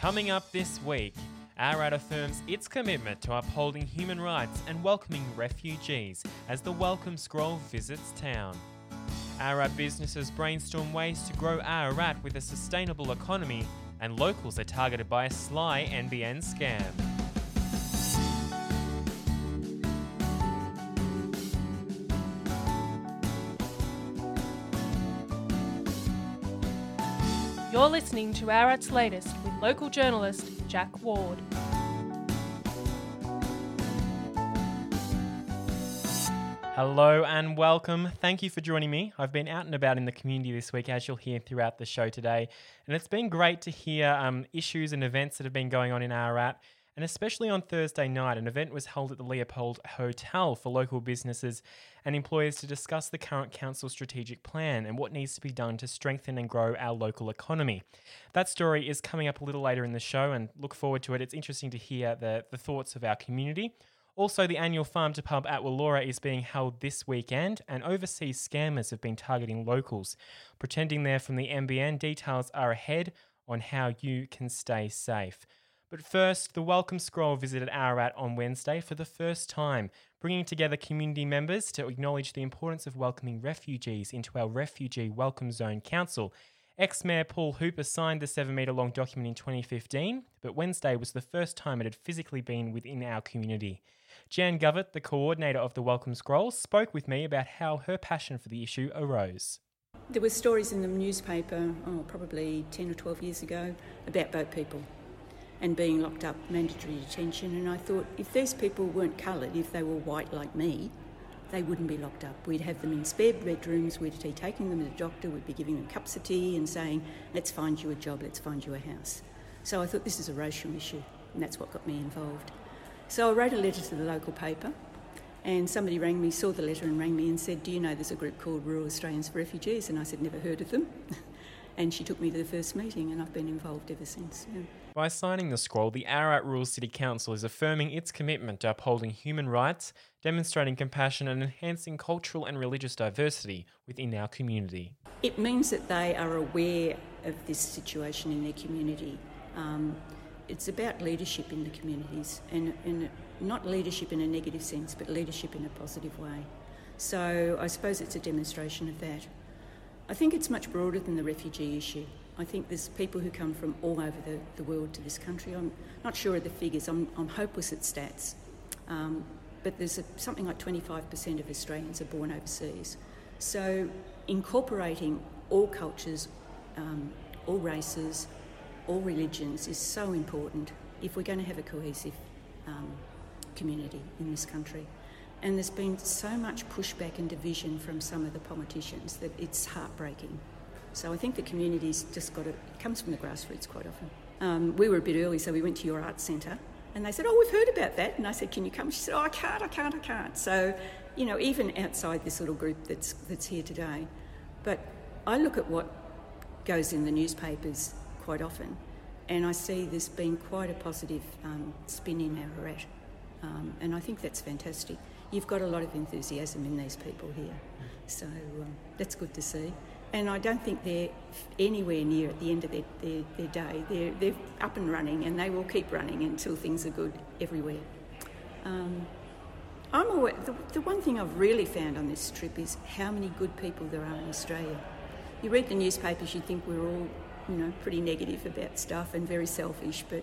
Coming up this week, Ararat affirms its commitment to upholding human rights and welcoming refugees as the Welcome Scroll visits town. Ararat businesses brainstorm ways to grow Ararat with a sustainable economy, and locals are targeted by a sly NBN scam. Listening to Ararat's latest with local journalist Jack Ward. Hello and welcome. Thank you for joining me. I've been out and about in the community this week, as you'll hear throughout the show today, and it's been great to hear um, issues and events that have been going on in Ararat. And especially on Thursday night, an event was held at the Leopold Hotel for local businesses and employers to discuss the current council strategic plan and what needs to be done to strengthen and grow our local economy. That story is coming up a little later in the show and look forward to it. It's interesting to hear the, the thoughts of our community. Also, the annual Farm to Pub at Willaura is being held this weekend, and overseas scammers have been targeting locals, pretending they're from the NBN, Details are ahead on how you can stay safe. But first, the Welcome Scroll visited Ararat on Wednesday for the first time, bringing together community members to acknowledge the importance of welcoming refugees into our Refugee Welcome Zone Council. Ex Mayor Paul Hooper signed the seven metre long document in 2015, but Wednesday was the first time it had physically been within our community. Jan Govett, the coordinator of the Welcome Scroll, spoke with me about how her passion for the issue arose. There were stories in the newspaper, oh, probably 10 or 12 years ago, about boat people and being locked up, mandatory detention. And I thought if these people weren't coloured, if they were white like me, they wouldn't be locked up. We'd have them in spare bedrooms, we'd be taking them to the doctor, we'd be giving them cups of tea and saying, let's find you a job, let's find you a house. So I thought this is a racial issue, and that's what got me involved. So I wrote a letter to the local paper, and somebody rang me, saw the letter, and rang me and said, Do you know there's a group called Rural Australians for Refugees? And I said, Never heard of them. and she took me to the first meeting, and I've been involved ever since. Yeah. By signing the scroll, the Ararat Rural City Council is affirming its commitment to upholding human rights, demonstrating compassion, and enhancing cultural and religious diversity within our community. It means that they are aware of this situation in their community. Um, it's about leadership in the communities, and, and not leadership in a negative sense, but leadership in a positive way. So I suppose it's a demonstration of that. I think it's much broader than the refugee issue. I think there's people who come from all over the, the world to this country. I'm not sure of the figures, I'm, I'm hopeless at stats. Um, but there's a, something like 25% of Australians are born overseas. So incorporating all cultures, um, all races, all religions is so important if we're going to have a cohesive um, community in this country. And there's been so much pushback and division from some of the politicians that it's heartbreaking. So I think the community's just got it, it comes from the grassroots quite often. Um, we were a bit early, so we went to your arts centre and they said, Oh, we've heard about that. And I said, Can you come? She said, Oh, I can't, I can't, I can't. So, you know, even outside this little group that's, that's here today. But I look at what goes in the newspapers quite often and I see this being quite a positive um, spin in Ararat. Um, and I think that's fantastic. You've got a lot of enthusiasm in these people here, so um, that's good to see. And I don't think they're anywhere near at the end of their, their, their day. They're, they're up and running, and they will keep running until things are good everywhere. Um, I'm aware, the, the one thing I've really found on this trip is how many good people there are in Australia. You read the newspapers, you think we're all, you know, pretty negative about stuff and very selfish, but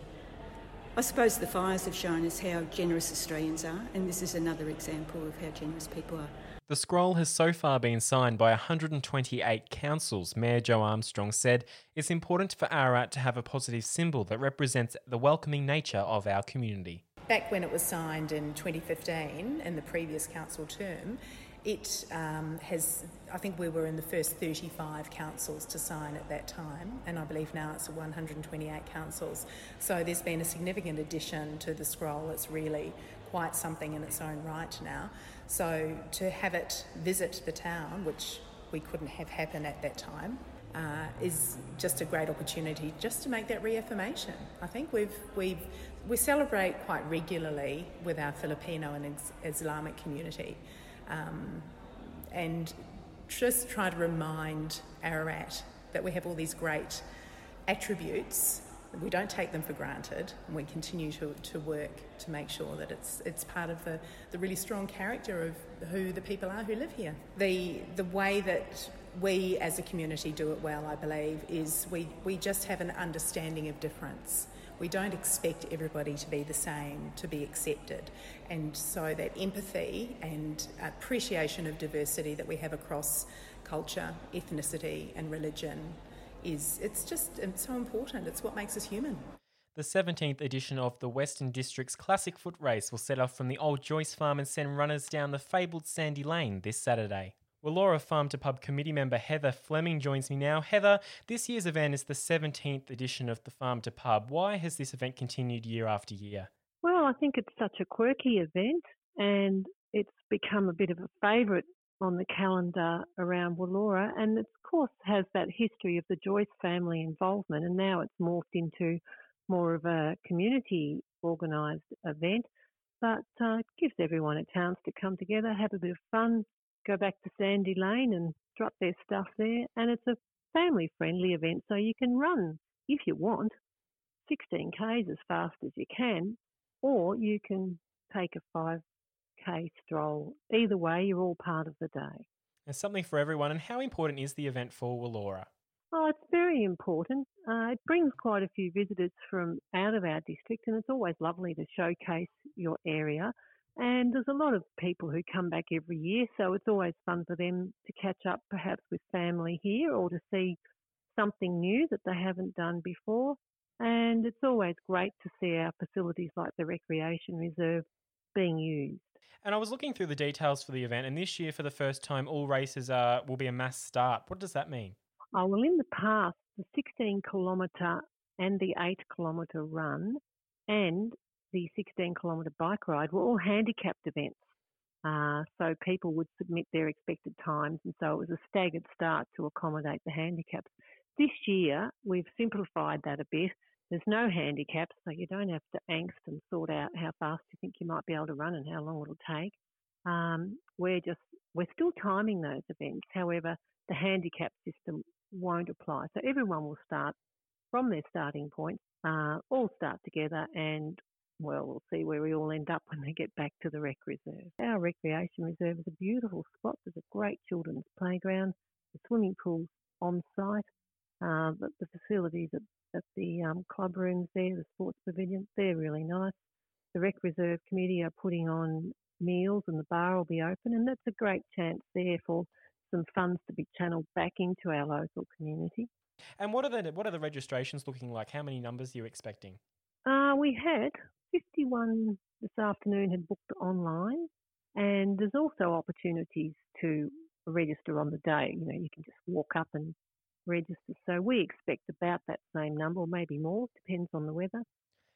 I suppose the fires have shown us how generous Australians are, and this is another example of how generous people are. The scroll has so far been signed by 128 councils. Mayor Joe Armstrong said it's important for Ararat to have a positive symbol that represents the welcoming nature of our community. Back when it was signed in 2015, in the previous council term, it um, has, I think we were in the first 35 councils to sign at that time, and I believe now it's 128 councils. So there's been a significant addition to the scroll. It's really quite something in its own right now. So to have it visit the town, which we couldn't have happen at that time, uh, is just a great opportunity just to make that reaffirmation. I think we've we've we celebrate quite regularly with our Filipino and Islamic community um, and just try to remind Ararat that we have all these great attributes we don't take them for granted and we continue to, to work to make sure that it's it's part of the, the really strong character of who the people are who live here. The the way that we as a community do it well, I believe, is we, we just have an understanding of difference. We don't expect everybody to be the same, to be accepted. And so that empathy and appreciation of diversity that we have across culture, ethnicity, and religion is it's just it's so important. It's what makes us human. The 17th edition of the Western District's Classic Foot Race will set off from the old Joyce Farm and send runners down the fabled Sandy Lane this Saturday. Willaura Farm to Pub committee member Heather Fleming joins me now. Heather, this year's event is the 17th edition of the Farm to Pub. Why has this event continued year after year? Well, I think it's such a quirky event and it's become a bit of a favourite on the calendar around Willaura, and of course has that history of the Joyce family involvement, and now it's morphed into more of a community organised event. But uh, it gives everyone a chance to come together, have a bit of fun, go back to Sandy Lane and drop their stuff there, and it's a family friendly event, so you can run if you want 16 k's as fast as you can, or you can take a 5 K stroll. Either way, you're all part of the day. There's something for everyone. And how important is the event for Willaura? Oh, it's very important. Uh, it brings quite a few visitors from out of our district, and it's always lovely to showcase your area. And there's a lot of people who come back every year, so it's always fun for them to catch up perhaps with family here or to see something new that they haven't done before. And it's always great to see our facilities like the Recreation Reserve being used. And I was looking through the details for the event, and this year, for the first time, all races are, will be a mass start. What does that mean? Oh, well, in the past, the 16 kilometre and the 8 kilometre run and the 16 kilometre bike ride were all handicapped events. Uh, so people would submit their expected times, and so it was a staggered start to accommodate the handicaps. This year, we've simplified that a bit there's no handicaps, so you don't have to angst and sort out how fast you think you might be able to run and how long it'll take. Um, we're just we're still timing those events. However, the handicap system won't apply, so everyone will start from their starting point, uh, all start together, and well, we'll see where we all end up when they get back to the rec reserve. Our recreation reserve is a beautiful spot. There's a great children's playground, the swimming pool on site, uh, the, the facilities at at the um, club rooms there, the sports pavilion. They're really nice. The Rec Reserve Committee are putting on meals and the bar will be open, and that's a great chance there for some funds to be channeled back into our local community. And what are the what are the registrations looking like? How many numbers are you expecting? Uh, we had 51 this afternoon had booked online, and there's also opportunities to register on the day. You know, you can just walk up and register. So we expect about that same number, or maybe more, depends on the weather.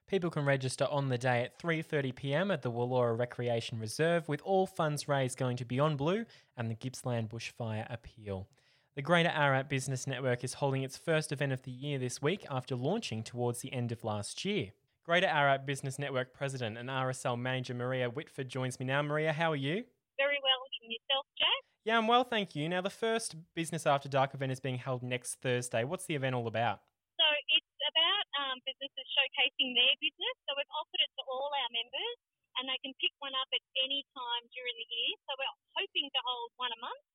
People can register on the day at 3:30 p.m. at the Willaura Recreation Reserve, with all funds raised going to Beyond Blue and the Gippsland Bushfire Appeal. The Greater Ararat Business Network is holding its first event of the year this week after launching towards the end of last year. Greater Ararat Business Network President and RSL Manager Maria Whitford joins me now. Maria, how are you? Very well, and yourself, Jack? Yeah, I'm well, thank you. Now, the first Business After Dark event is being held next Thursday. What's the event all about? So, it's about um, businesses showcasing their business. So, we've offered it to all our members, and they can pick one up at any time during the year. So, we're hoping to hold one a month.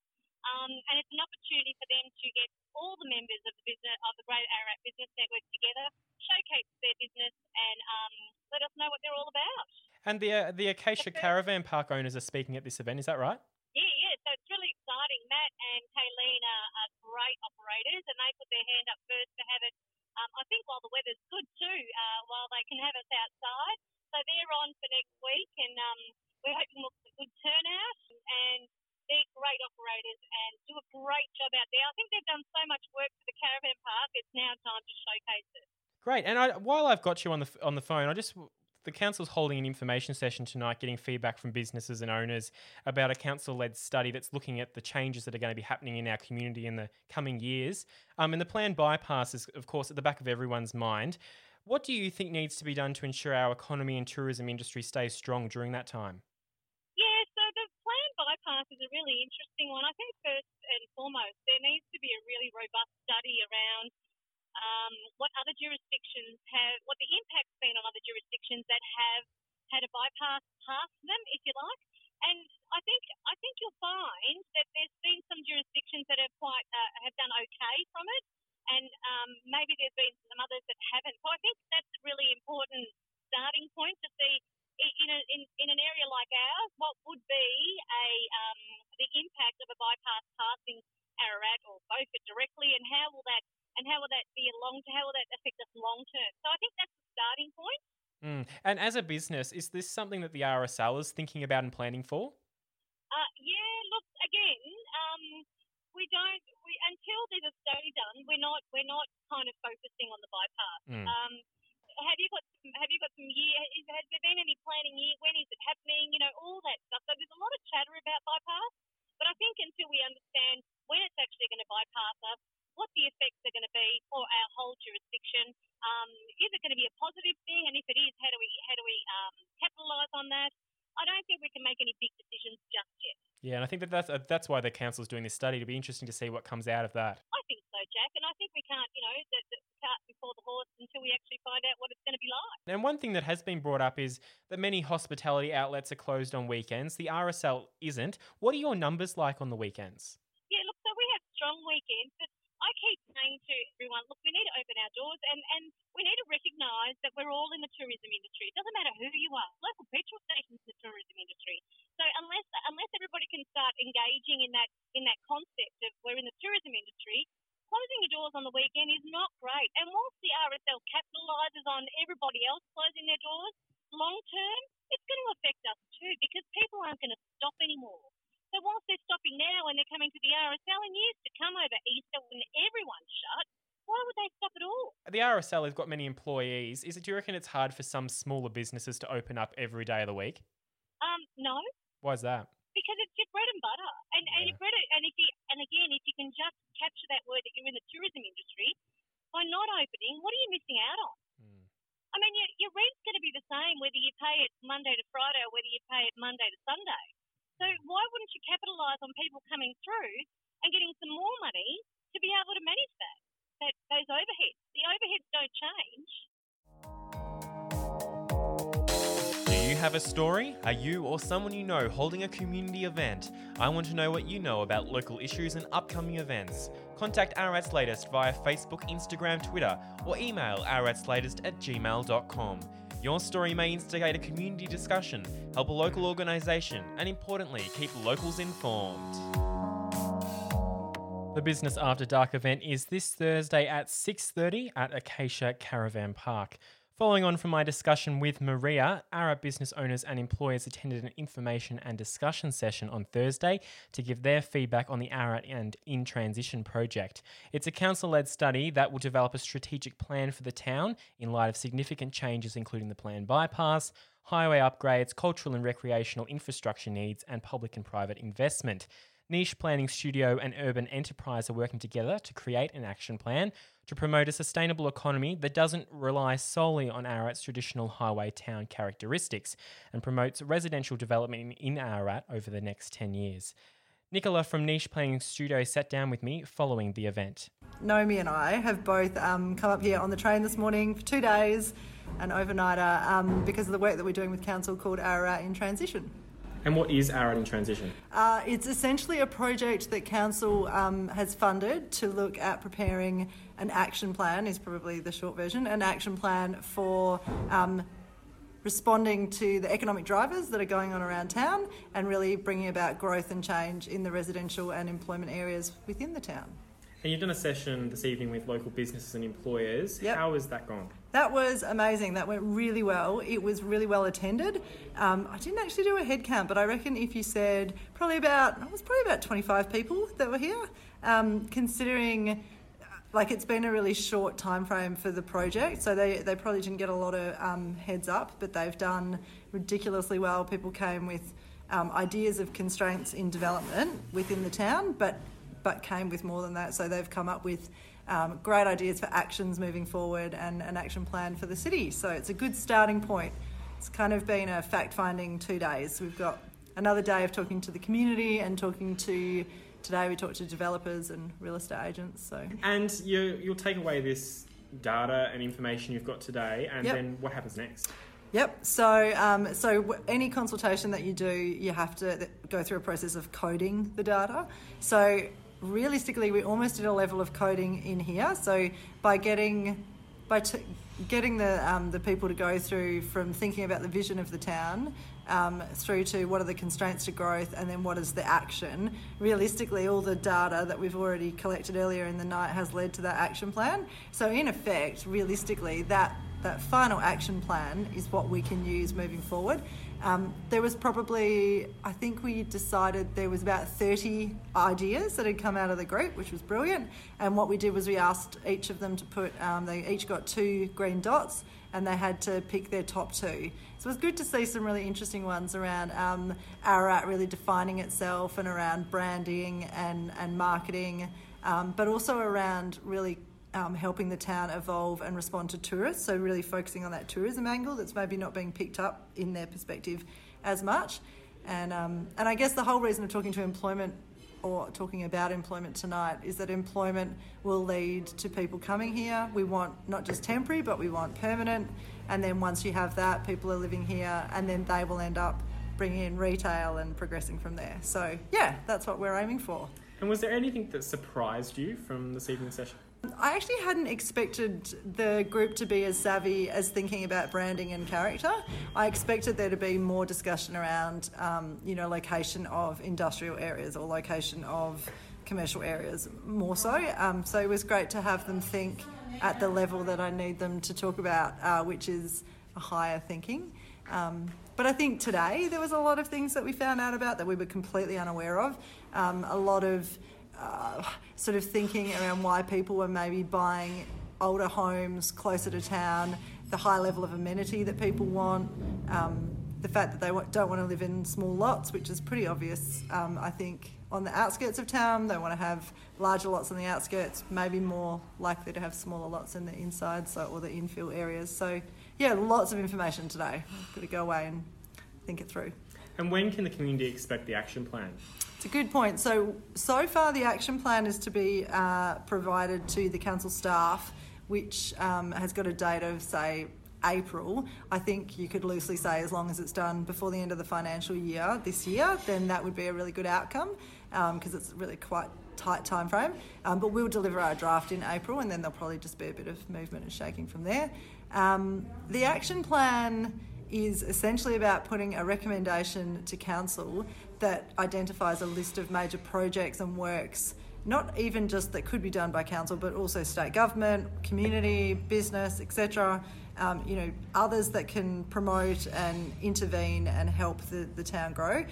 Um, and it's an opportunity for them to get all the members of the business of the Great Ararat Business Network together, showcase their business, and um, let us know what they're all about. And the uh, the Acacia Caravan Park owners are speaking at this event. Is that right? Yeah, yeah. So it's really exciting. Matt and Kayleen are, are great operators, and they put their hand up first to have it. Um, I think while the weather's good too, uh, while they can have us outside. So they're on for next week, and um, we're hoping we'll get a good turnout. And they're great operators and do a great job out there. I think they've done so much work for the caravan park. It's now time to showcase it. Great. And I, while I've got you on the on the phone, I just the council's holding an information session tonight, getting feedback from businesses and owners about a council-led study that's looking at the changes that are going to be happening in our community in the coming years. Um, and the planned bypass is, of course, at the back of everyone's mind. What do you think needs to be done to ensure our economy and tourism industry stays strong during that time? Yeah, so the planned bypass is a really interesting one. I think first and foremost, there needs to be a really robust study around um, what other jurisdictions have, what the impact's been on other jurisdictions that have had a bypass past them, if you like. And I think I think you'll find that there's been some jurisdictions that have quite uh, have done okay from it, and um, maybe there's been some others that haven't. So I think that's a really important starting point to see in, a, in, in an area like ours what would be a um, the impact of a bypass passing Ararat or Beaufort directly, and how will that and how will that be long how will that affect us long term? So I think that's the starting point. Mm. And as a business, is this something that the RSL is thinking about and planning for? Uh, yeah, look again. Um, we don't we, until there's a study done. We're not we're not kind of focusing on the bypass. Mm. Um, have you got some, have you got some year? Is, has there been any planning year? When is it happening? You know all that stuff. So there's a lot of chatter about bypass, but I think until we understand when it's actually going to bypass us, what the effects are going to be for our whole jurisdiction. Um, is it going to be a positive thing? And if it is, how do we how do we um, capitalise on that? I don't think we can make any big decisions just yet. Yeah, and I think that that's, uh, that's why the council is doing this study It'll be interesting to see what comes out of that. I think so, Jack, and I think we can't, you know, the, the cart before the horse until we actually find out what it's going to be like. And one thing that has been brought up is that many hospitality outlets are closed on weekends. The RSL isn't. What are your numbers like on the weekends? Yeah, look, so we have strong weekends, but I keep saying to everyone, look, we need to open our doors and, and we need to recognise that we're all in the tourism industry. It doesn't matter who you are. Local petrol stations in the tourism industry. So unless unless everybody can start engaging in that in that concept of we're in the tourism industry, closing your doors on the weekend is not great. And whilst the RSL capitalises on everybody else closing their doors, long term, it's going to affect us too because people aren't going to stop anymore. So whilst they're stopping now and they're coming to the RSL in years to come over Easter when everyone's shut, why would they stop at all? The RSL has got many employees. Is it? Do you reckon it's hard for some smaller businesses to open up every day of the week? Um, no, Why is that? because it's your bread and butter, and and your bread, and if you and again, if you can just capture that word that you're in the tourism industry, by not opening, what are you missing out on? Mm. I mean, your, your rent's going to be the same whether you pay it Monday to Friday or whether you pay it Monday to Sunday. So why wouldn't you capitalise on people coming through and getting some more money to be able to manage that, that those overheads? The overheads don't change. Do you have a story? Are you or someone you know holding a community event? I want to know what you know about local issues and upcoming events. Contact Ararat's Latest via Facebook, Instagram, Twitter, or email aratslatest at gmail.com. Your story may instigate a community discussion, help a local organisation, and importantly, keep locals informed. The Business After Dark event is this Thursday at 6:30 at Acacia Caravan Park. Following on from my discussion with Maria, Arab business owners and employers attended an information and discussion session on Thursday to give their feedback on the Ararat in Transition project. It's a council led study that will develop a strategic plan for the town in light of significant changes, including the planned bypass, highway upgrades, cultural and recreational infrastructure needs, and public and private investment. Niche Planning Studio and Urban Enterprise are working together to create an action plan to promote a sustainable economy that doesn't rely solely on Ararat's traditional highway town characteristics and promotes residential development in Ararat over the next 10 years. Nicola from Niche Planning Studio sat down with me following the event. Naomi and I have both um, come up here on the train this morning for two days, an overnighter, um, because of the work that we're doing with council called Ararat in Transition. And what is Ararat in Transition? Uh, it's essentially a project that council um, has funded to look at preparing an action plan. Is probably the short version. An action plan for um, responding to the economic drivers that are going on around town and really bringing about growth and change in the residential and employment areas within the town. And you've done a session this evening with local businesses and employers. Yep. How has that gone? That was amazing. That went really well. It was really well attended. Um, I didn't actually do a head count, but I reckon if you said probably about, it was probably about 25 people that were here, um, considering like it's been a really short time frame for the project, so they, they probably didn't get a lot of um, heads up, but they've done ridiculously well. People came with um, ideas of constraints in development within the town, but but came with more than that. So they've come up with um, great ideas for actions moving forward and an action plan for the city. So it's a good starting point. It's kind of been a fact finding two days. We've got another day of talking to the community and talking to Today we talked to developers and real estate agents. So And you, you'll take away this data and information you've got today, and Yep. then what happens next? Yep. So, um, so any consultation that you do, you have to go through a process of coding the data. So, realistically, we almost did a level of coding in here. So, by getting by t- getting the um, the people to go through from thinking about the vision of the town um, through to what are the constraints to growth and then what is the action. Realistically, all the data that we've already collected earlier in the night has led to that action plan. So, in effect, realistically, that that final action plan is what we can use moving forward. Um, there was probably, I think we decided there was about 30 ideas that had come out of the group, which was brilliant. And what we did was we asked each of them to put, um, they each got two green dots and they had to pick their top two. So it was good to see some really interesting ones around um, Ararat really defining itself and around branding and, and marketing, um, but also around really um, helping the town evolve and respond to tourists. So really focusing on that tourism angle that's maybe not being picked up in their perspective as much. And um, and I guess the whole reason of talking to employment or talking about employment tonight is that employment will lead to people coming here. We want not just temporary, but we want permanent. And then once you have that, people are living here, and then they will end up bringing in retail and progressing from there. So yeah, that's what we're aiming for. And was there anything that surprised you from this evening's session? I actually hadn't expected the group to be as savvy as thinking about branding and character. I expected there to be more discussion around, um, you know, location of industrial areas or location of commercial areas more so. Um, so it was great to have them think at the level that I need them to talk about, uh, which is a higher thinking. Um, but I think today there was a lot of things that we found out about that we were completely unaware of. Um, a lot of uh, sort of thinking around why people were maybe buying older homes closer to town, the high level of amenity that people want, um, the fact that they don't want to live in small lots, which is pretty obvious, um, I think, on the outskirts of town. They want to have larger lots on the outskirts, maybe more likely to have smaller lots in the inside so, or the infill areas. So, yeah, lots of information today. Got to go away and think it through. And when can the community expect the action plan? A good point. So, so far the action plan is to be uh, provided to the council staff, which um, has got a date of, say, April. I think you could loosely say as long as it's done before the end of the financial year this year, then that would be a really good outcome because it's really quite tight time frame. Um, but we'll deliver our draft in April, and then there'll probably just be a bit of movement and shaking from there. Um, the action plan is essentially about putting a recommendation to council that identifies a list of major projects and works not even just that could be done by council but also state government community business etc um, you know others that can promote and intervene and help the, the town grow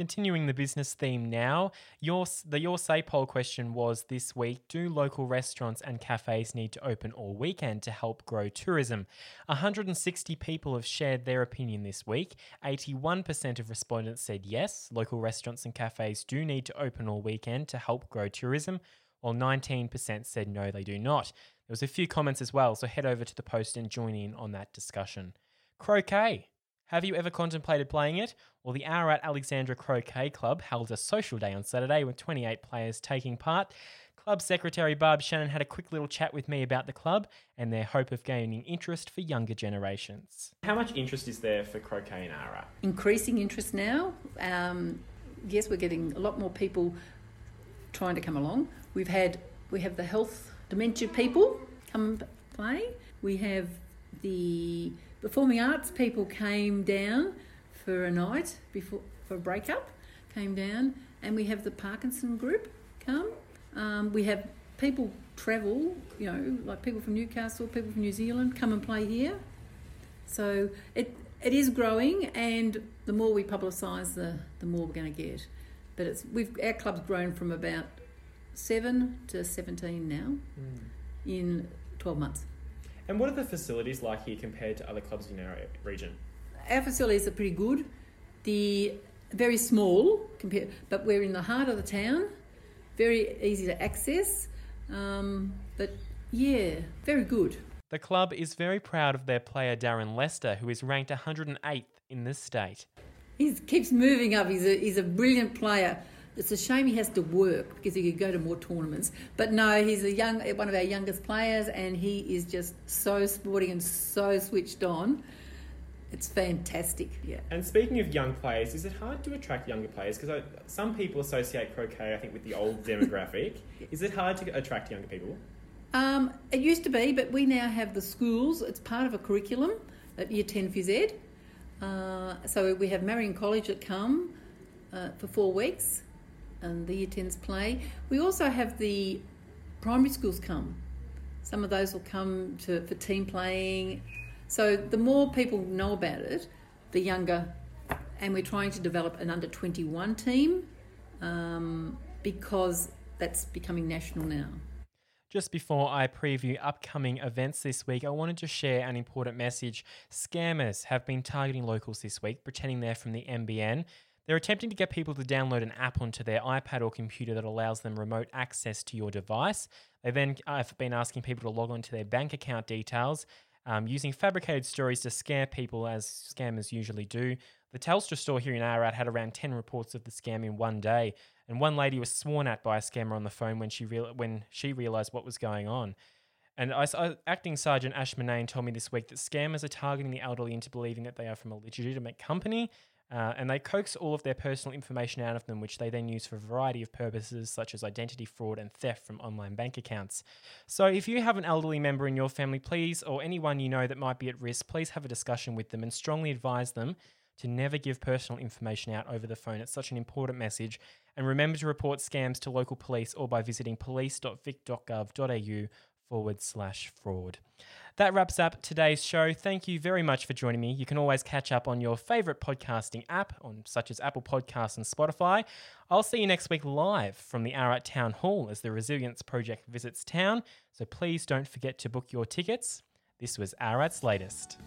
Continuing the business theme now, your the Your Say poll question was this week Do local restaurants and cafes need to open all weekend to help grow tourism? 160 people have shared their opinion this week. 81% of respondents said yes, local restaurants and cafes do need to open all weekend to help grow tourism, while 19% said no, they do not. There was a few comments as well, so head over to the post and join in on that discussion. Croquet. Have you ever contemplated playing it? Well, the Ararat Alexandra Croquet Club held a social day on Saturday with 28 players taking part. Club Secretary Barb Shannon had a quick little chat with me about the club and their hope of gaining interest for younger generations. How much interest is there for croquet in Ararat? increasing interest now. Um, yes, we're getting a lot more people trying to come along. We've had we have the health dementia people come and play. We have the performing arts people came down for a night before for a breakup, came down, and we have the Parkinson group come. Um, we have people travel, you know, like people from Newcastle, people from New Zealand come and play here. So it it is growing, and the more we publicise, the the more we're going to get. But it's we've our club's grown from about seven to seventeen now in twelve months. And what are the facilities like here compared to other clubs in our region? Our facilities are pretty good. The very small compared, but we're in the heart of the town. Very easy to access. Um, but yeah, very good. The club is very proud of their player Darren Lester, who is ranked 108th in this state. He keeps moving up. He's a, he's a brilliant player. It's a shame he has to work because he could go to more tournaments. But no, he's a young one of our youngest players, and he is just so sporting and so switched on. It's fantastic. Yeah. And speaking of young players, is it hard to attract younger players? Because some people associate croquet, I think, with the old demographic. Is it hard to attract younger people? Um, it used to be, but we now have the schools. It's part of a curriculum at Year 10 Phys Ed. Uh, so we have Marian College that come uh, for four weeks and the Year 10s play. We also have the primary schools come. Some of those will come to, for team playing so the more people know about it, the younger. And we're trying to develop an under 21 team um, because that's becoming national now. Just before I preview upcoming events this week, I wanted to share an important message. Scammers have been targeting locals this week, pretending they're from the NBN. They're attempting to get people to download an app onto their iPad or computer that allows them remote access to your device. They then have been asking people to log on to their bank account details um, using fabricated stories to scare people, as scammers usually do. The Telstra store here in Ararat had around 10 reports of the scam in one day, and one lady was sworn at by a scammer on the phone when she, real- when she realised what was going on. And I, acting Sergeant Ash told me this week that scammers are targeting the elderly into believing that they are from a legitimate company uh, and they coax all of their personal information out of them, which they then use for a variety of purposes, such as identity fraud and theft from online bank accounts. So, if you have an elderly member in your family, please, or anyone you know that might be at risk, please have a discussion with them and strongly advise them to never give personal information out over the phone. It's such an important message. And remember to report scams to local police or by visiting police.vic.gov.au forward slash fraud. That wraps up today's show. Thank you very much for joining me. You can always catch up on your favorite podcasting app, on such as Apple Podcasts and Spotify. I'll see you next week live from the Ararat Town Hall as the Resilience Project visits town. So please don't forget to book your tickets. This was Ararat's latest.